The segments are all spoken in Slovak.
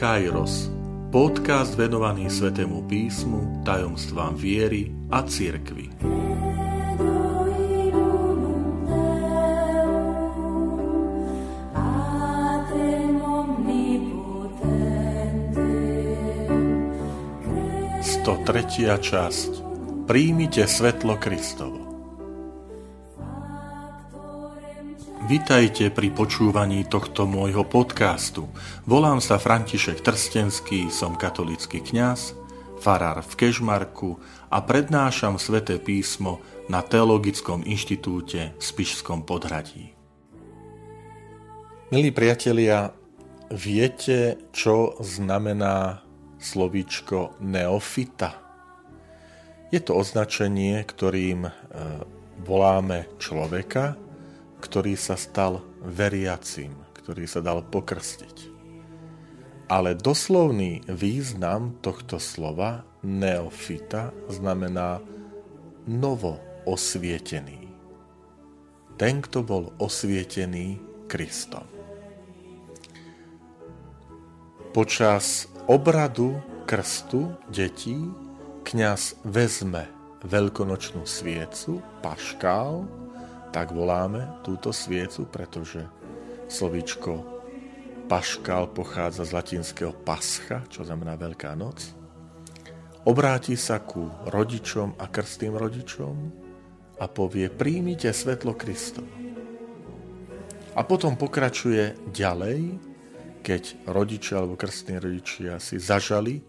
Kairos, podcast venovaný Svetému písmu, tajomstvám viery a cirkvi. Tretia časť. Príjmite svetlo Kristovo. Vitajte pri počúvaní tohto môjho podcastu. Volám sa František Trstenský, som katolický kňaz, farár v Kežmarku a prednášam sväté písmo na Teologickom inštitúte v Spišskom podhradí. Milí priatelia, viete, čo znamená slovíčko neofita? Je to označenie, ktorým e, voláme človeka, ktorý sa stal veriacím, ktorý sa dal pokrstiť. Ale doslovný význam tohto slova neofita znamená novo osvietený. Ten, kto bol osvietený Kristom. Počas obradu krstu detí kňaz vezme veľkonočnú sviecu, paškál, tak voláme túto sviecu, pretože slovíčko paškal pochádza z latinského pascha, čo znamená Veľká noc. Obráti sa ku rodičom a krstým rodičom a povie, príjmite svetlo Kristovo. A potom pokračuje ďalej, keď rodičia alebo krstní rodičia si zažali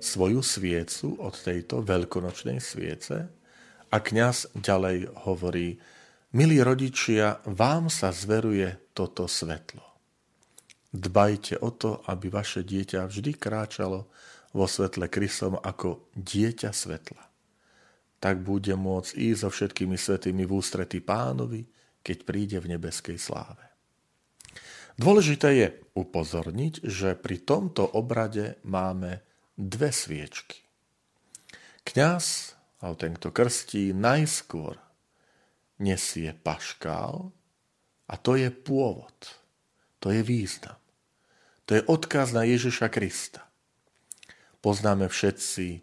svoju sviecu od tejto veľkonočnej sviece a kňaz ďalej hovorí, Milí rodičia, vám sa zveruje toto svetlo. Dbajte o to, aby vaše dieťa vždy kráčalo vo svetle Kristom ako dieťa svetla. Tak bude môcť ísť so všetkými svetými v ústretí pánovi, keď príde v nebeskej sláve. Dôležité je upozorniť, že pri tomto obrade máme dve sviečky. Kňaz, alebo ten, kto krstí, najskôr nesie paškál a to je pôvod, to je význam. To je odkaz na Ježiša Krista. Poznáme všetci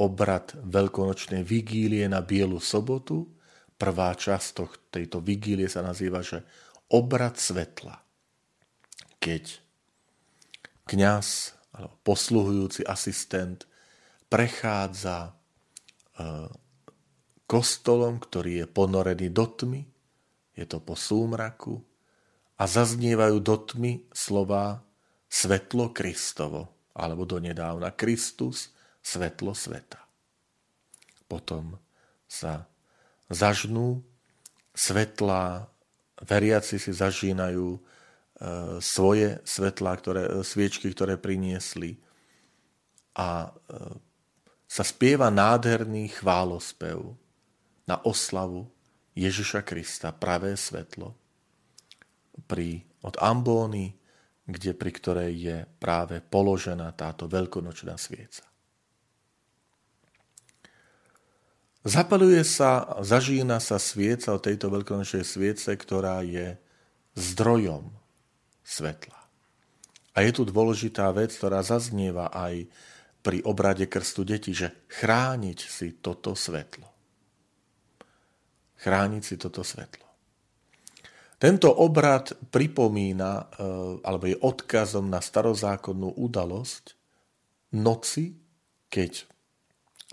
obrad veľkonočnej vigílie na Bielu sobotu. Prvá časť tejto vigílie sa nazýva, že obrad svetla. Keď kňaz alebo posluhujúci asistent prechádza e, kostolom, ktorý je ponorený do tmy, je to po súmraku a zaznievajú do tmy slova svetlo Kristovo, alebo donedávna Kristus, svetlo sveta. Potom sa zažnú svetlá, veriaci si zažínajú e, svoje svetlá, ktoré, sviečky, ktoré priniesli a e, sa spieva nádherný chválospev na oslavu Ježiša Krista, pravé svetlo, pri, od Ambóny, kde, pri ktorej je práve položená táto veľkonočná svieca. Zapaluje sa, zažína sa svieca od tejto veľkonočnej sviece, ktorá je zdrojom svetla. A je tu dôležitá vec, ktorá zaznieva aj pri obrade krstu detí, že chrániť si toto svetlo chrániť si toto svetlo. Tento obrad pripomína, e, alebo je odkazom na starozákonnú udalosť noci, keď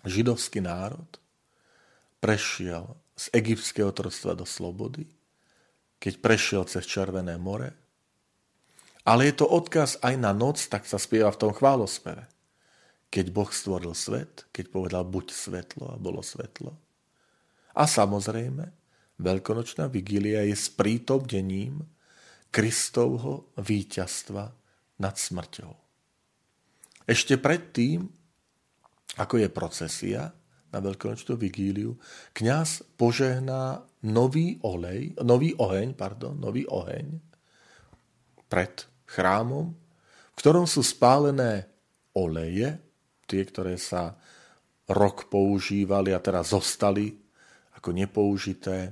židovský národ prešiel z egyptského otroctva do slobody, keď prešiel cez Červené more. Ale je to odkaz aj na noc, tak sa spieva v tom chválospeve. Keď Boh stvoril svet, keď povedal buď svetlo a bolo svetlo, a samozrejme, veľkonočná vigília je sprítomnením Kristovho víťazstva nad smrťou. Ešte predtým, ako je procesia na veľkonočnú vigíliu, kňaz požehná nový olej, nový oheň, pardon, nový oheň pred chrámom, v ktorom sú spálené oleje, tie, ktoré sa rok používali a teraz zostali ako nepoužité, e,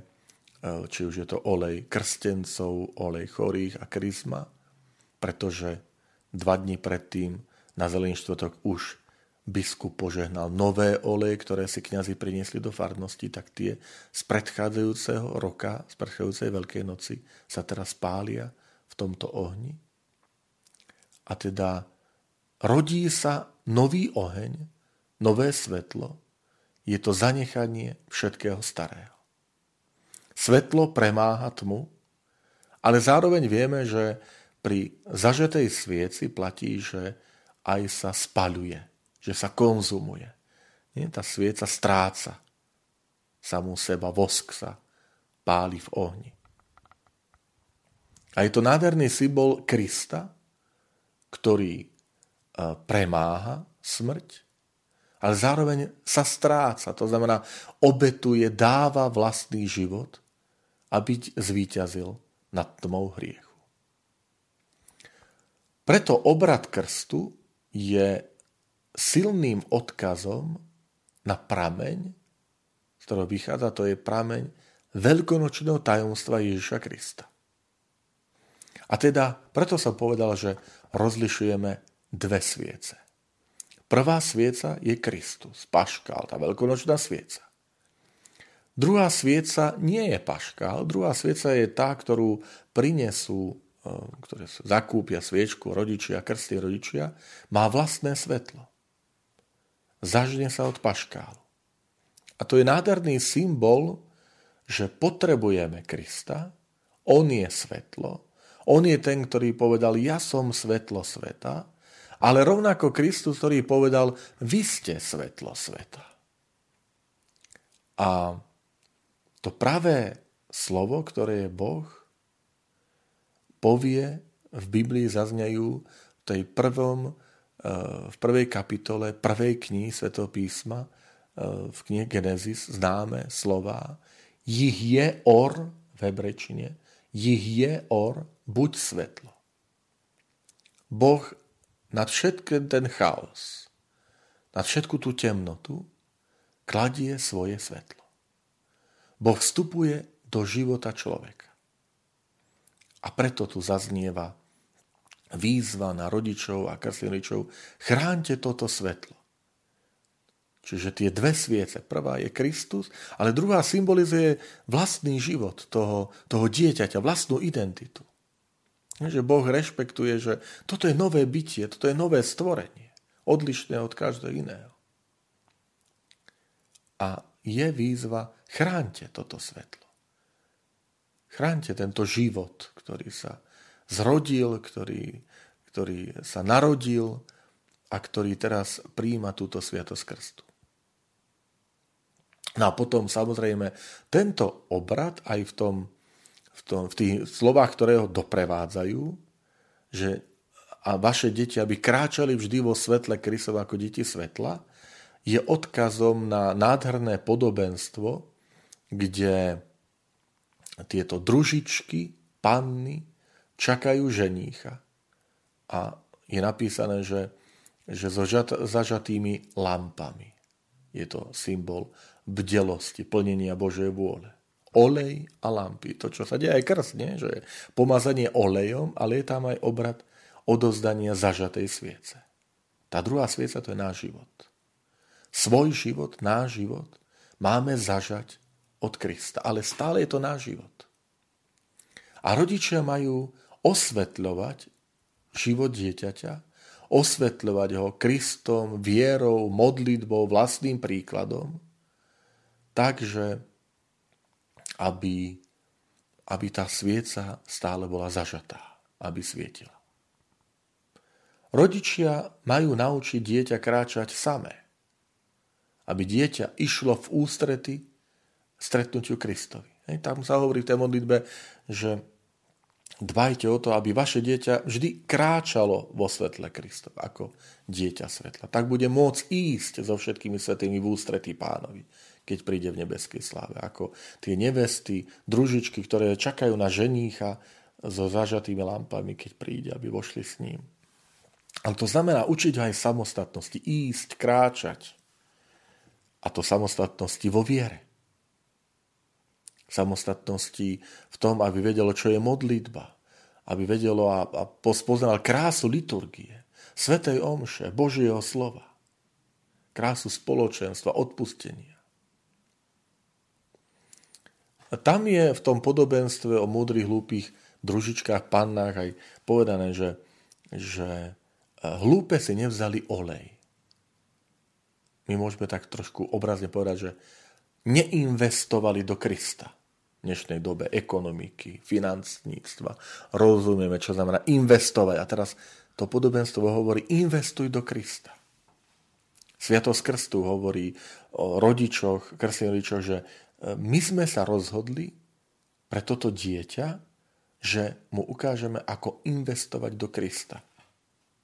či už je to olej krstencov, olej chorých a kryzma, pretože dva dní predtým na Zelený štvrtok už biskup požehnal nové oleje, ktoré si kňazi priniesli do farnosti, tak tie z predchádzajúceho roka, z predchádzajúcej Veľkej noci sa teraz pália v tomto ohni. A teda rodí sa nový oheň, nové svetlo, je to zanechanie všetkého starého. Svetlo premáha tmu, ale zároveň vieme, že pri zažetej svieci platí, že aj sa spaľuje, že sa konzumuje. Nie? Tá svieca stráca samú seba, vosk sa páli v ohni. A je to nádherný symbol Krista, ktorý e, premáha smrť, ale zároveň sa stráca. To znamená, obetuje, dáva vlastný život, aby zvíťazil nad tmou hriechu. Preto obrad krstu je silným odkazom na prameň, z ktorého vychádza, to je prameň veľkonočného tajomstva Ježiša Krista. A teda, preto som povedal, že rozlišujeme dve sviece. Prvá svieca je Kristus, paškál, tá veľkonočná svieca. Druhá svieca nie je paškál, druhá svieca je tá, ktorú prinesú, e, ktoré zakúpia sviečku rodičia, krstí rodičia, má vlastné svetlo. Zažne sa od paškálu. A to je nádherný symbol, že potrebujeme Krista, On je svetlo, On je ten, ktorý povedal, ja som svetlo sveta, ale rovnako Kristus, ktorý povedal, vy ste svetlo sveta. A to pravé slovo, ktoré je Boh, povie, v Biblii zaznejú v tej prvom, eh, v prvej kapitole prvej knihy Svetého písma, eh, v knihe Genesis, známe slova, jich je or v hebrečine, jich je or, buď svetlo. Boh nad všetký ten chaos, nad všetku tú temnotu, kladie svoje svetlo. Boh vstupuje do života človeka. A preto tu zaznieva výzva na rodičov a krsteničov, chránte toto svetlo. Čiže tie dve sviece. Prvá je Kristus, ale druhá symbolizuje vlastný život toho, toho dieťaťa, vlastnú identitu. Že Boh rešpektuje, že toto je nové bytie, toto je nové stvorenie, odlišné od každého iného. A je výzva, chránte toto svetlo. Chránte tento život, ktorý sa zrodil, ktorý, ktorý sa narodil a ktorý teraz príjima túto sviatosť krstu. No a potom samozrejme tento obrad aj v tom v, tom, v tých slovách, ktoré ho doprevádzajú, že a vaše deti, aby kráčali vždy vo svetle Kristova ako deti svetla, je odkazom na nádherné podobenstvo, kde tieto družičky, panny, čakajú ženícha. A je napísané, že, že so žat, zažatými lampami. Je to symbol bdelosti, plnenia Božej vôle olej a lampy. To, čo sa deje aj krst, nie? že je pomazanie olejom, ale je tam aj obrad odozdania zažatej sviece. Tá druhá svieca to je náš život. Svoj život, náš život máme zažať od Krista, ale stále je to náš život. A rodičia majú osvetľovať život dieťaťa, osvetľovať ho Kristom, vierou, modlitbou, vlastným príkladom, takže aby, aby tá svieca stále bola zažatá, aby svietila. Rodičia majú naučiť dieťa kráčať samé, aby dieťa išlo v ústrety stretnutiu Kristovi. Tam sa hovorí v tej modlitbe, že dbajte o to, aby vaše dieťa vždy kráčalo vo svetle Kristov, ako dieťa svetla. Tak bude môcť ísť so všetkými svetými v ústretí pánovi keď príde v nebeskej sláve. Ako tie nevesty, družičky, ktoré čakajú na ženícha so zažatými lampami, keď príde, aby vošli s ním. Ale to znamená učiť ho aj samostatnosti, ísť, kráčať. A to samostatnosti vo viere. Samostatnosti v tom, aby vedelo, čo je modlitba. aby vedelo a, a spoznal krásu liturgie, svetej omše, Božieho slova, krásu spoločenstva, odpustenia. Tam je v tom podobenstve o múdrych, hlúpých družičkách, pannách aj povedané, že, že e, hlúpe si nevzali olej. My môžeme tak trošku obrazne povedať, že neinvestovali do Krista v dnešnej dobe ekonomiky, financníctva. Rozumieme, čo znamená investovať. A teraz to podobenstvo hovorí, investuj do Krista. Sviatosť krstu hovorí o rodičoch, krstných rodičoch, že my sme sa rozhodli pre toto dieťa, že mu ukážeme, ako investovať do Krista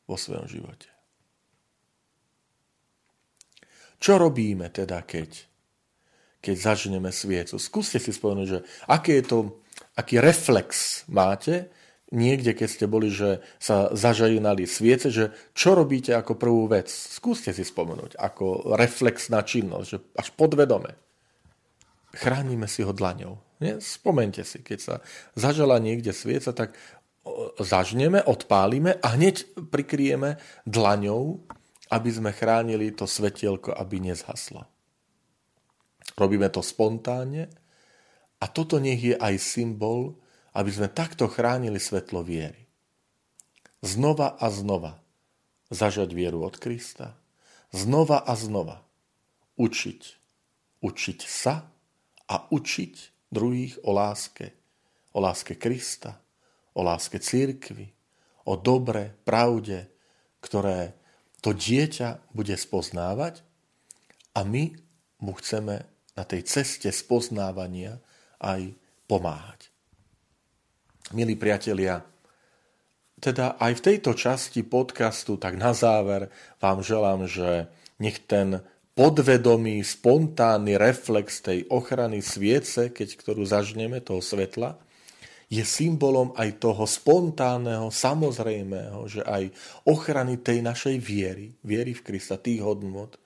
vo svojom živote. Čo robíme teda, keď keď zažneme sviecu. Skúste si spomenúť, že aký je to, aký reflex máte niekde, keď ste boli, že sa zažajinali sviece, že čo robíte ako prvú vec. Skúste si spomenúť ako reflexná činnosť, že až podvedome. Chránime si ho dlaňou. Nie? Spomente si, keď sa zažala niekde svieca, tak zažneme, odpálime a hneď prikryjeme dlaňou, aby sme chránili to svetielko, aby nezhaslo. Robíme to spontánne a toto nech je aj symbol, aby sme takto chránili svetlo viery. Znova a znova zažať vieru od Krista. Znova a znova učiť. Učiť sa a učiť druhých o láske. O láske Krista, o láske církvy, o dobre, pravde, ktoré to dieťa bude spoznávať a my mu chceme na tej ceste spoznávania aj pomáhať. Milí priatelia, teda aj v tejto časti podcastu, tak na záver vám želám, že nech ten podvedomý, spontánny reflex tej ochrany sviece, keď ktorú zažneme, toho svetla, je symbolom aj toho spontánneho, samozrejmého, že aj ochrany tej našej viery, viery v Krista, tých hodnot,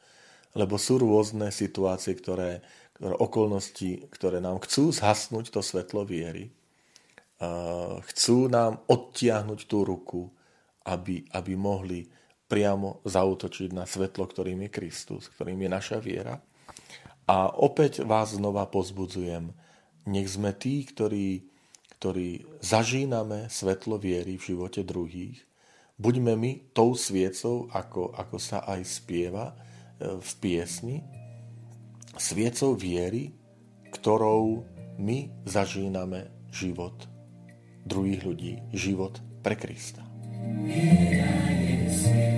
lebo sú rôzne situácie, ktoré, ktoré okolnosti, ktoré nám chcú zhasnúť to svetlo viery. Chcú nám odtiahnuť tú ruku, aby, aby mohli priamo zautočiť na svetlo, ktorým je Kristus, ktorým je naša viera. A opäť vás znova pozbudzujem. Nech sme tí, ktorí, ktorí zažíname svetlo viery v živote druhých. Buďme my tou sviecou, ako, ako sa aj spieva, v piesni sviecou viery, ktorou my zažíname život druhých ľudí, život pre Krista. Viera